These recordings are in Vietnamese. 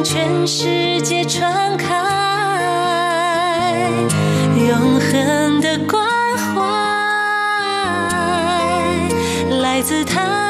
向全世界传开，永恒的关怀来自他。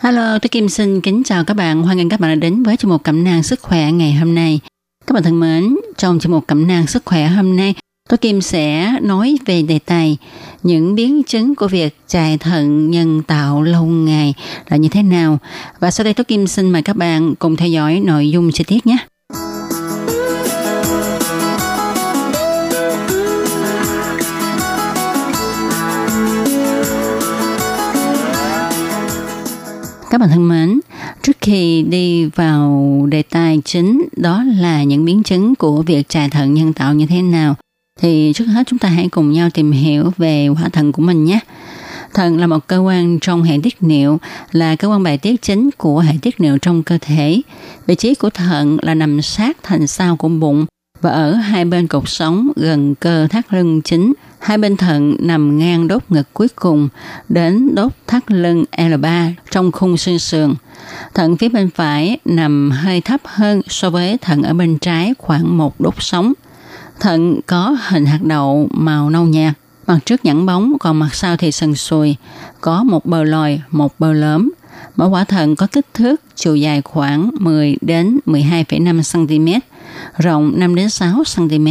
Hello, tôi Kim xin kính chào các bạn. Hoan nghênh các bạn đã đến với chương mục cẩm nang sức khỏe ngày hôm nay. Các bạn thân mến, trong chương mục cẩm nang sức khỏe hôm nay, tôi Kim sẽ nói về đề tài những biến chứng của việc chạy thận nhân tạo lâu ngày là như thế nào. Và sau đây tôi Kim xin mời các bạn cùng theo dõi nội dung chi tiết nhé. Các bạn thân mến, trước khi đi vào đề tài chính đó là những biến chứng của việc trà thận nhân tạo như thế nào thì trước hết chúng ta hãy cùng nhau tìm hiểu về quả thận của mình nhé. Thận là một cơ quan trong hệ tiết niệu, là cơ quan bài tiết chính của hệ tiết niệu trong cơ thể. Vị trí của thận là nằm sát thành sau của bụng và ở hai bên cột sống gần cơ thắt lưng chính. Hai bên thận nằm ngang đốt ngực cuối cùng đến đốt thắt lưng L3 trong khung xương sườn. Thận phía bên phải nằm hơi thấp hơn so với thận ở bên trái khoảng một đốt sống. Thận có hình hạt đậu màu nâu nhạt, mặt trước nhẵn bóng còn mặt sau thì sần sùi, có một bờ lòi, một bờ lớn. Mỗi quả thận có kích thước chiều dài khoảng 10 đến 12,5 cm, rộng 5 đến 6 cm,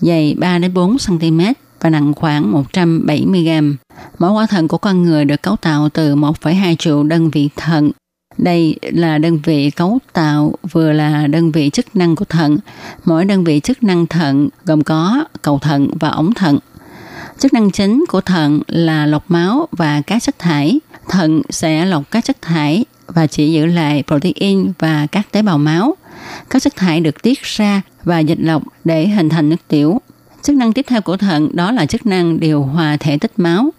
dày 3 đến 4 cm và nặng khoảng 170 gram. Mỗi quả thận của con người được cấu tạo từ 1,2 triệu đơn vị thận. Đây là đơn vị cấu tạo vừa là đơn vị chức năng của thận. Mỗi đơn vị chức năng thận gồm có cầu thận và ống thận. Chức năng chính của thận là lọc máu và các chất thải. Thận sẽ lọc các chất thải và chỉ giữ lại protein và các tế bào máu. Các chất thải được tiết ra và dịch lọc để hình thành nước tiểu. Chức năng tiếp theo của thận đó là chức năng điều hòa thể tích máu.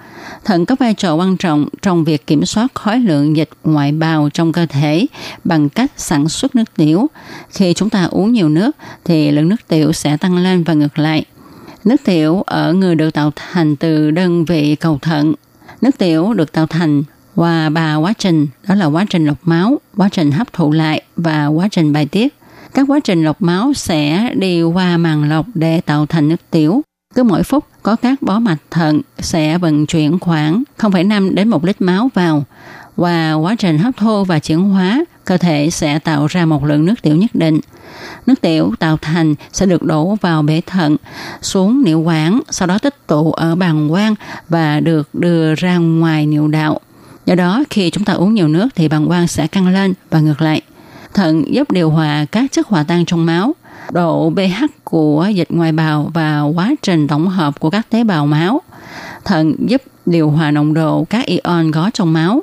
Thận có vai trò quan trọng trong việc kiểm soát khối lượng dịch ngoại bào trong cơ thể bằng cách sản xuất nước tiểu. Khi chúng ta uống nhiều nước thì lượng nước tiểu sẽ tăng lên và ngược lại. Nước tiểu ở người được tạo thành từ đơn vị cầu thận. Nước tiểu được tạo thành qua ba quá trình, đó là quá trình lọc máu, quá trình hấp thụ lại và quá trình bài tiết. Các quá trình lọc máu sẽ đi qua màng lọc để tạo thành nước tiểu. Cứ mỗi phút có các bó mạch thận sẽ vận chuyển khoảng 0,5 đến 1 lít máu vào. Qua quá trình hấp thu và chuyển hóa, cơ thể sẽ tạo ra một lượng nước tiểu nhất định. Nước tiểu tạo thành sẽ được đổ vào bể thận, xuống niệu quản, sau đó tích tụ ở bàng quang và được đưa ra ngoài niệu đạo. Do đó, khi chúng ta uống nhiều nước thì bàng quang sẽ căng lên và ngược lại. Thận giúp điều hòa các chất hòa tan trong máu, độ pH của dịch ngoài bào và quá trình tổng hợp của các tế bào máu. Thận giúp điều hòa nồng độ các ion có trong máu.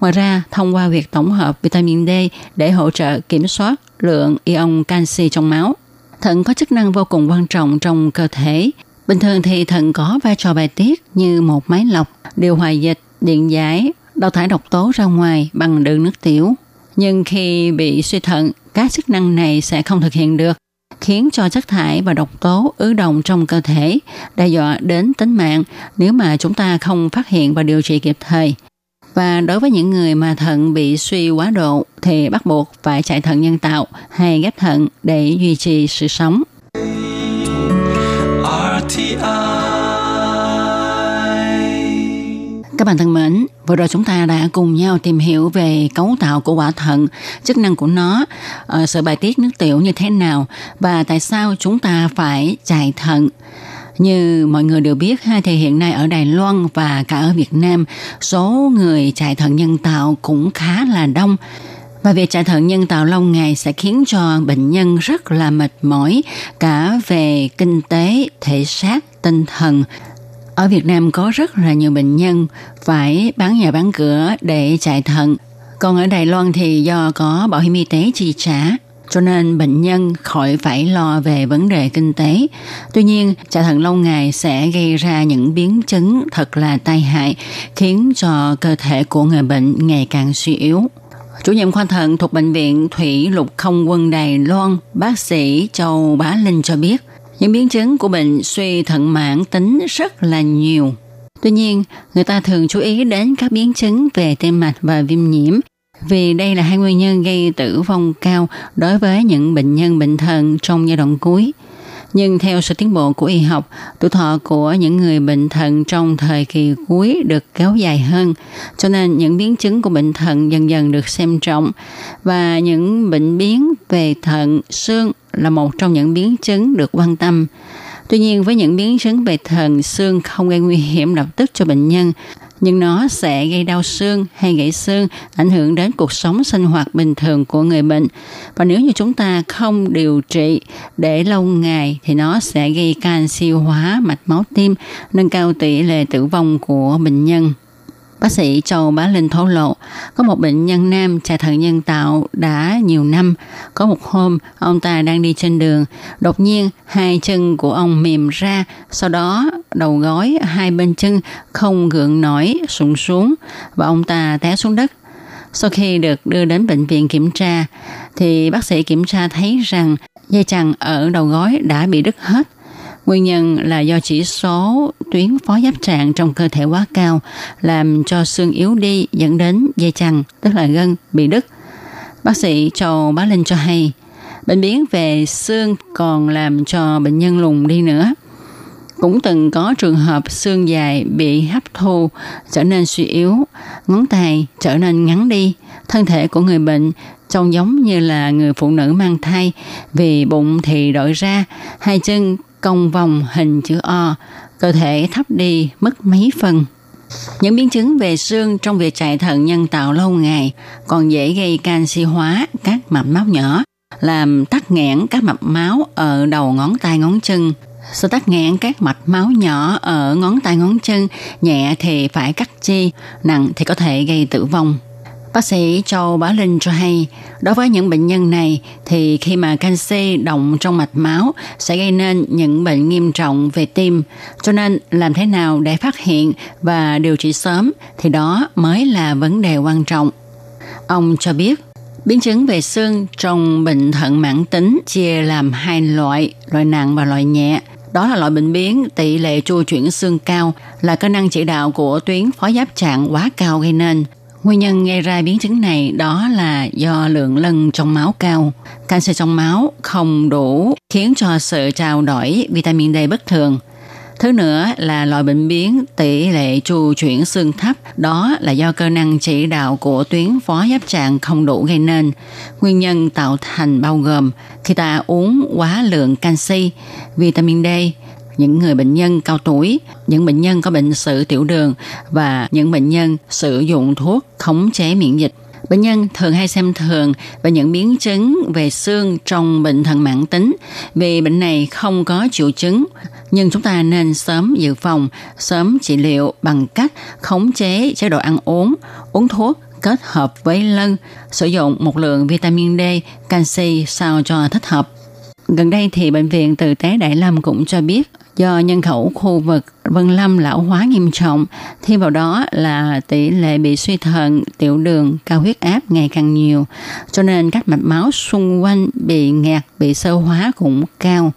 Ngoài ra, thông qua việc tổng hợp vitamin D để hỗ trợ kiểm soát lượng ion canxi trong máu. Thận có chức năng vô cùng quan trọng trong cơ thể. Bình thường thì thận có vai trò bài tiết như một máy lọc, điều hòa dịch, điện giải, đào thải độc tố ra ngoài bằng đường nước tiểu. Nhưng khi bị suy thận, các chức năng này sẽ không thực hiện được, khiến cho chất thải và độc tố ứ động trong cơ thể, đe dọa đến tính mạng nếu mà chúng ta không phát hiện và điều trị kịp thời. Và đối với những người mà thận bị suy quá độ thì bắt buộc phải chạy thận nhân tạo hay ghép thận để duy trì sự sống. Các bạn thân mến, vừa rồi chúng ta đã cùng nhau tìm hiểu về cấu tạo của quả thận, chức năng của nó, ờ, sự bài tiết nước tiểu như thế nào và tại sao chúng ta phải chạy thận. Như mọi người đều biết ha thì hiện nay ở Đài Loan và cả ở Việt Nam số người chạy thận nhân tạo cũng khá là đông Và việc chạy thận nhân tạo lâu ngày sẽ khiến cho bệnh nhân rất là mệt mỏi cả về kinh tế, thể xác, tinh thần. Ở Việt Nam có rất là nhiều bệnh nhân phải bán nhà bán cửa để chạy thận. Còn ở Đài Loan thì do có bảo hiểm y tế chi trả cho nên bệnh nhân khỏi phải lo về vấn đề kinh tế. Tuy nhiên, chạy thận lâu ngày sẽ gây ra những biến chứng thật là tai hại, khiến cho cơ thể của người bệnh ngày càng suy yếu. Chủ nhiệm khoa thận thuộc Bệnh viện Thủy Lục Không quân Đài Loan, bác sĩ Châu Bá Linh cho biết, những biến chứng của bệnh suy thận mãn tính rất là nhiều. Tuy nhiên, người ta thường chú ý đến các biến chứng về tim mạch và viêm nhiễm vì đây là hai nguyên nhân gây tử vong cao đối với những bệnh nhân bệnh thận trong giai đoạn cuối. Nhưng theo sự tiến bộ của y học, tuổi thọ của những người bệnh thận trong thời kỳ cuối được kéo dài hơn, cho nên những biến chứng của bệnh thận dần dần được xem trọng và những bệnh biến về thận, xương là một trong những biến chứng được quan tâm. Tuy nhiên với những biến chứng về thần xương không gây nguy hiểm lập tức cho bệnh nhân nhưng nó sẽ gây đau xương hay gãy xương, ảnh hưởng đến cuộc sống sinh hoạt bình thường của người bệnh. Và nếu như chúng ta không điều trị để lâu ngày thì nó sẽ gây canxi hóa mạch máu tim, nâng cao tỷ lệ tử vong của bệnh nhân. Bác sĩ Châu Bá Linh thổ lộ, có một bệnh nhân nam chạy thận nhân tạo đã nhiều năm. Có một hôm, ông ta đang đi trên đường, đột nhiên hai chân của ông mềm ra, sau đó đầu gối hai bên chân không gượng nổi, sụn xuống và ông ta té xuống đất. Sau khi được đưa đến bệnh viện kiểm tra, thì bác sĩ kiểm tra thấy rằng dây chằng ở đầu gối đã bị đứt hết Nguyên nhân là do chỉ số tuyến phó giáp trạng trong cơ thể quá cao, làm cho xương yếu đi dẫn đến dây chằng, tức là gân, bị đứt. Bác sĩ Châu Bá Linh cho hay, bệnh biến về xương còn làm cho bệnh nhân lùn đi nữa. Cũng từng có trường hợp xương dài bị hấp thu trở nên suy yếu, ngón tay trở nên ngắn đi, thân thể của người bệnh trông giống như là người phụ nữ mang thai vì bụng thì đổi ra, hai chân cong vòng hình chữ O, cơ thể thấp đi mất mấy phần. Những biến chứng về xương trong việc chạy thận nhân tạo lâu ngày còn dễ gây canxi hóa các mạch máu nhỏ, làm tắc nghẽn các mạch máu ở đầu ngón tay ngón chân. Sự tắc nghẽn các mạch máu nhỏ ở ngón tay ngón chân nhẹ thì phải cắt chi, nặng thì có thể gây tử vong. Bác sĩ Châu Bá Linh cho hay, đối với những bệnh nhân này thì khi mà canxi động trong mạch máu sẽ gây nên những bệnh nghiêm trọng về tim. Cho nên làm thế nào để phát hiện và điều trị sớm thì đó mới là vấn đề quan trọng. Ông cho biết, biến chứng về xương trong bệnh thận mãn tính chia làm hai loại, loại nặng và loại nhẹ. Đó là loại bệnh biến tỷ lệ chu chuyển xương cao là cơ năng chỉ đạo của tuyến phó giáp trạng quá cao gây nên. Nguyên nhân gây ra biến chứng này đó là do lượng lân trong máu cao. Canxi trong máu không đủ khiến cho sự trao đổi vitamin D bất thường. Thứ nữa là loại bệnh biến tỷ lệ chu chuyển xương thấp, đó là do cơ năng chỉ đạo của tuyến phó giáp trạng không đủ gây nên. Nguyên nhân tạo thành bao gồm khi ta uống quá lượng canxi, vitamin D, những người bệnh nhân cao tuổi, những bệnh nhân có bệnh sử tiểu đường và những bệnh nhân sử dụng thuốc khống chế miễn dịch. Bệnh nhân thường hay xem thường và những biến chứng về xương trong bệnh thận mãn tính vì bệnh này không có triệu chứng nhưng chúng ta nên sớm dự phòng, sớm trị liệu bằng cách khống chế chế độ ăn uống, uống thuốc kết hợp với lân, sử dụng một lượng vitamin D, canxi sao cho thích hợp. Gần đây thì Bệnh viện Từ Tế Đại Lâm cũng cho biết do nhân khẩu khu vực Vân Lâm lão hóa nghiêm trọng, thêm vào đó là tỷ lệ bị suy thận, tiểu đường, cao huyết áp ngày càng nhiều, cho nên các mạch máu xung quanh bị nghẹt, bị sơ hóa cũng cao.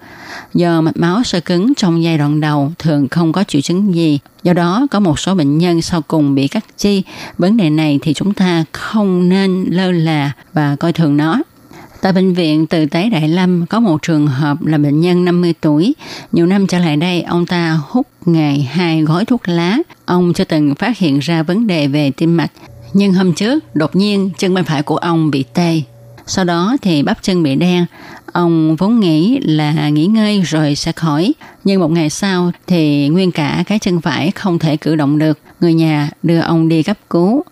Do mạch máu sơ cứng trong giai đoạn đầu thường không có triệu chứng gì, do đó có một số bệnh nhân sau cùng bị cắt chi. Vấn đề này thì chúng ta không nên lơ là và coi thường nó. Tại bệnh viện Từ Tế Đại Lâm có một trường hợp là bệnh nhân 50 tuổi. Nhiều năm trở lại đây, ông ta hút ngày hai gói thuốc lá. Ông chưa từng phát hiện ra vấn đề về tim mạch. Nhưng hôm trước, đột nhiên chân bên phải của ông bị tê. Sau đó thì bắp chân bị đen. Ông vốn nghĩ là nghỉ ngơi rồi sẽ khỏi. Nhưng một ngày sau thì nguyên cả cái chân phải không thể cử động được. Người nhà đưa ông đi cấp cứu.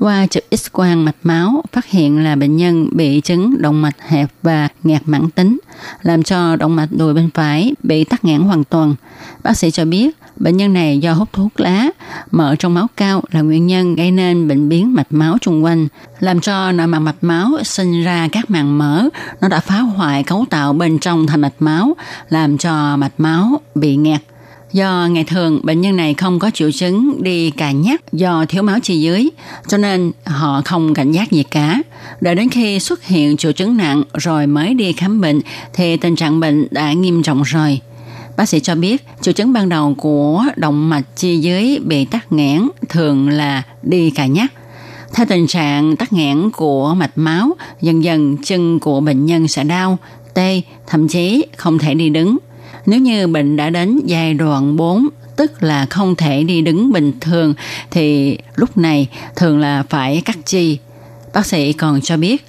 Qua chụp X-quang mạch máu, phát hiện là bệnh nhân bị chứng động mạch hẹp và nghẹt mãn tính, làm cho động mạch đùi bên phải bị tắc nghẽn hoàn toàn. Bác sĩ cho biết, bệnh nhân này do hút thuốc lá, mỡ trong máu cao là nguyên nhân gây nên bệnh biến mạch máu xung quanh, làm cho nội mạc mạch máu sinh ra các màng mỡ, nó đã phá hoại cấu tạo bên trong thành mạch máu, làm cho mạch máu bị nghẹt Do ngày thường bệnh nhân này không có triệu chứng đi cà nhắc do thiếu máu chi dưới, cho nên họ không cảnh giác gì cả. Đợi đến khi xuất hiện triệu chứng nặng rồi mới đi khám bệnh thì tình trạng bệnh đã nghiêm trọng rồi. Bác sĩ cho biết triệu chứng ban đầu của động mạch chi dưới bị tắc nghẽn thường là đi cà nhắc. Theo tình trạng tắc nghẽn của mạch máu, dần dần chân của bệnh nhân sẽ đau, tê, thậm chí không thể đi đứng – nếu như bệnh đã đến giai đoạn 4, tức là không thể đi đứng bình thường, thì lúc này thường là phải cắt chi. Bác sĩ còn cho biết,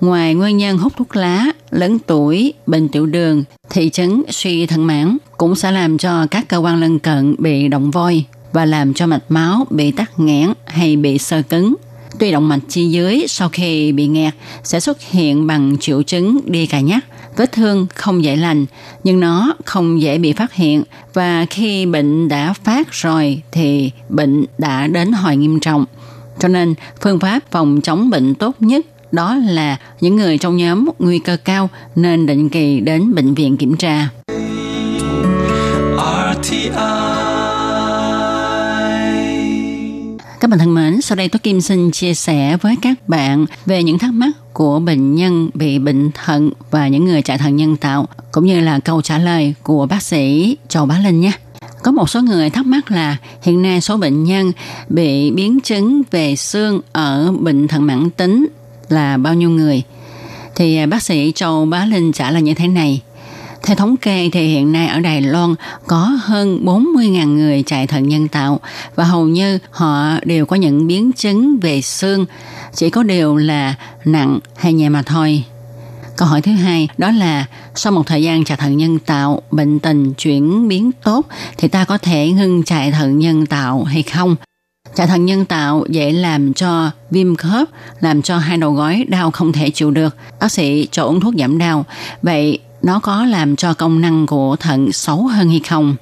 ngoài nguyên nhân hút thuốc lá, lớn tuổi, bệnh tiểu đường, thị chứng suy thận mãn cũng sẽ làm cho các cơ quan lân cận bị động voi và làm cho mạch máu bị tắc nghẽn hay bị sơ cứng. Tuy động mạch chi dưới sau khi bị nghẹt sẽ xuất hiện bằng triệu chứng đi cà nhắc, vết thương không dễ lành, nhưng nó không dễ bị phát hiện và khi bệnh đã phát rồi thì bệnh đã đến hồi nghiêm trọng. Cho nên phương pháp phòng chống bệnh tốt nhất đó là những người trong nhóm nguy cơ cao nên định kỳ đến bệnh viện kiểm tra. RTI Các bạn thân mến, sau đây tôi Kim xin chia sẻ với các bạn về những thắc mắc của bệnh nhân bị bệnh thận và những người chạy thận nhân tạo, cũng như là câu trả lời của bác sĩ Châu Bá Linh nhé. Có một số người thắc mắc là hiện nay số bệnh nhân bị biến chứng về xương ở bệnh thận mãn tính là bao nhiêu người? Thì à, bác sĩ Châu Bá Linh trả lời như thế này – theo thống kê thì hiện nay ở Đài Loan có hơn 40.000 người chạy thận nhân tạo và hầu như họ đều có những biến chứng về xương, chỉ có điều là nặng hay nhẹ mà thôi. Câu hỏi thứ hai đó là sau một thời gian chạy thận nhân tạo, bệnh tình chuyển biến tốt thì ta có thể ngưng chạy thận nhân tạo hay không? Chạy thận nhân tạo dễ làm cho viêm khớp, làm cho hai đầu gối đau không thể chịu được. Bác sĩ cho uống thuốc giảm đau. Vậy nó có làm cho công năng của thận xấu hơn hay không?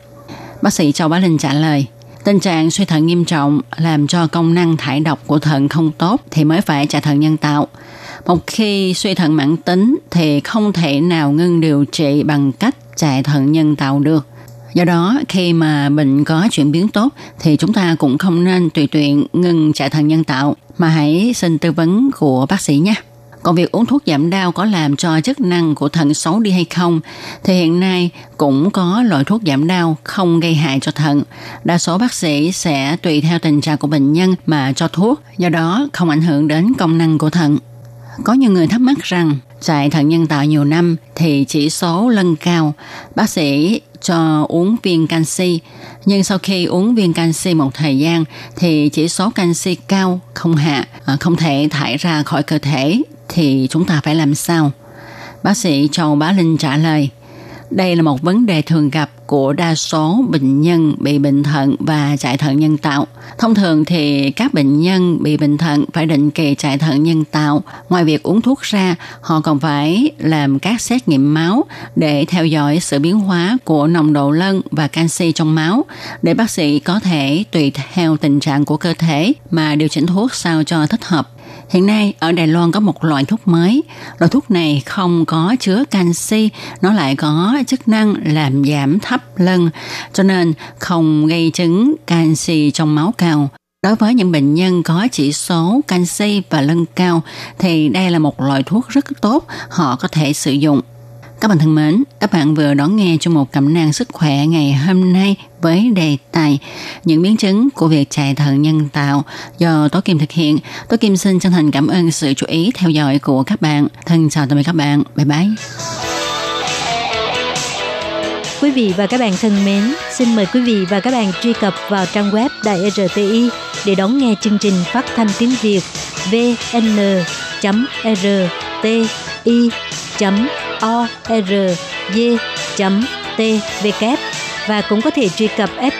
Bác sĩ Châu Bá Linh trả lời, tình trạng suy thận nghiêm trọng làm cho công năng thải độc của thận không tốt thì mới phải chạy thận nhân tạo. Một khi suy thận mãn tính thì không thể nào ngưng điều trị bằng cách chạy thận nhân tạo được. Do đó, khi mà bệnh có chuyển biến tốt thì chúng ta cũng không nên tùy tiện ngừng chạy thận nhân tạo mà hãy xin tư vấn của bác sĩ nhé. Còn việc uống thuốc giảm đau có làm cho chức năng của thận xấu đi hay không thì hiện nay cũng có loại thuốc giảm đau không gây hại cho thận. Đa số bác sĩ sẽ tùy theo tình trạng của bệnh nhân mà cho thuốc, do đó không ảnh hưởng đến công năng của thận. Có nhiều người thắc mắc rằng chạy thận nhân tạo nhiều năm thì chỉ số lân cao. Bác sĩ cho uống viên canxi, nhưng sau khi uống viên canxi một thời gian thì chỉ số canxi cao không hạ, à, không thể thải ra khỏi cơ thể thì chúng ta phải làm sao? Bác sĩ Châu Bá Linh trả lời, đây là một vấn đề thường gặp của đa số bệnh nhân bị bệnh thận và chạy thận nhân tạo. Thông thường thì các bệnh nhân bị bệnh thận phải định kỳ chạy thận nhân tạo. Ngoài việc uống thuốc ra, họ còn phải làm các xét nghiệm máu để theo dõi sự biến hóa của nồng độ lân và canxi trong máu để bác sĩ có thể tùy theo tình trạng của cơ thể mà điều chỉnh thuốc sao cho thích hợp. Hiện nay ở Đài Loan có một loại thuốc mới. Loại thuốc này không có chứa canxi, nó lại có chức năng làm giảm thấp lân, cho nên không gây chứng canxi trong máu cao. Đối với những bệnh nhân có chỉ số canxi và lân cao thì đây là một loại thuốc rất tốt họ có thể sử dụng. Các bạn thân mến, các bạn vừa đón nghe trong một cẩm nang sức khỏe ngày hôm nay với đề tài những biến chứng của việc chạy thận nhân tạo do Tố Kim thực hiện. Tố Kim xin chân thành cảm ơn sự chú ý theo dõi của các bạn. Thân chào tạm biệt các bạn. Bye bye. Quý vị và các bạn thân mến, xin mời quý vị và các bạn truy cập vào trang web Đài RTI để đón nghe chương trình phát thanh tiếng Việt vn.rti vn.rti.org.tvk và cũng có thể truy cập fb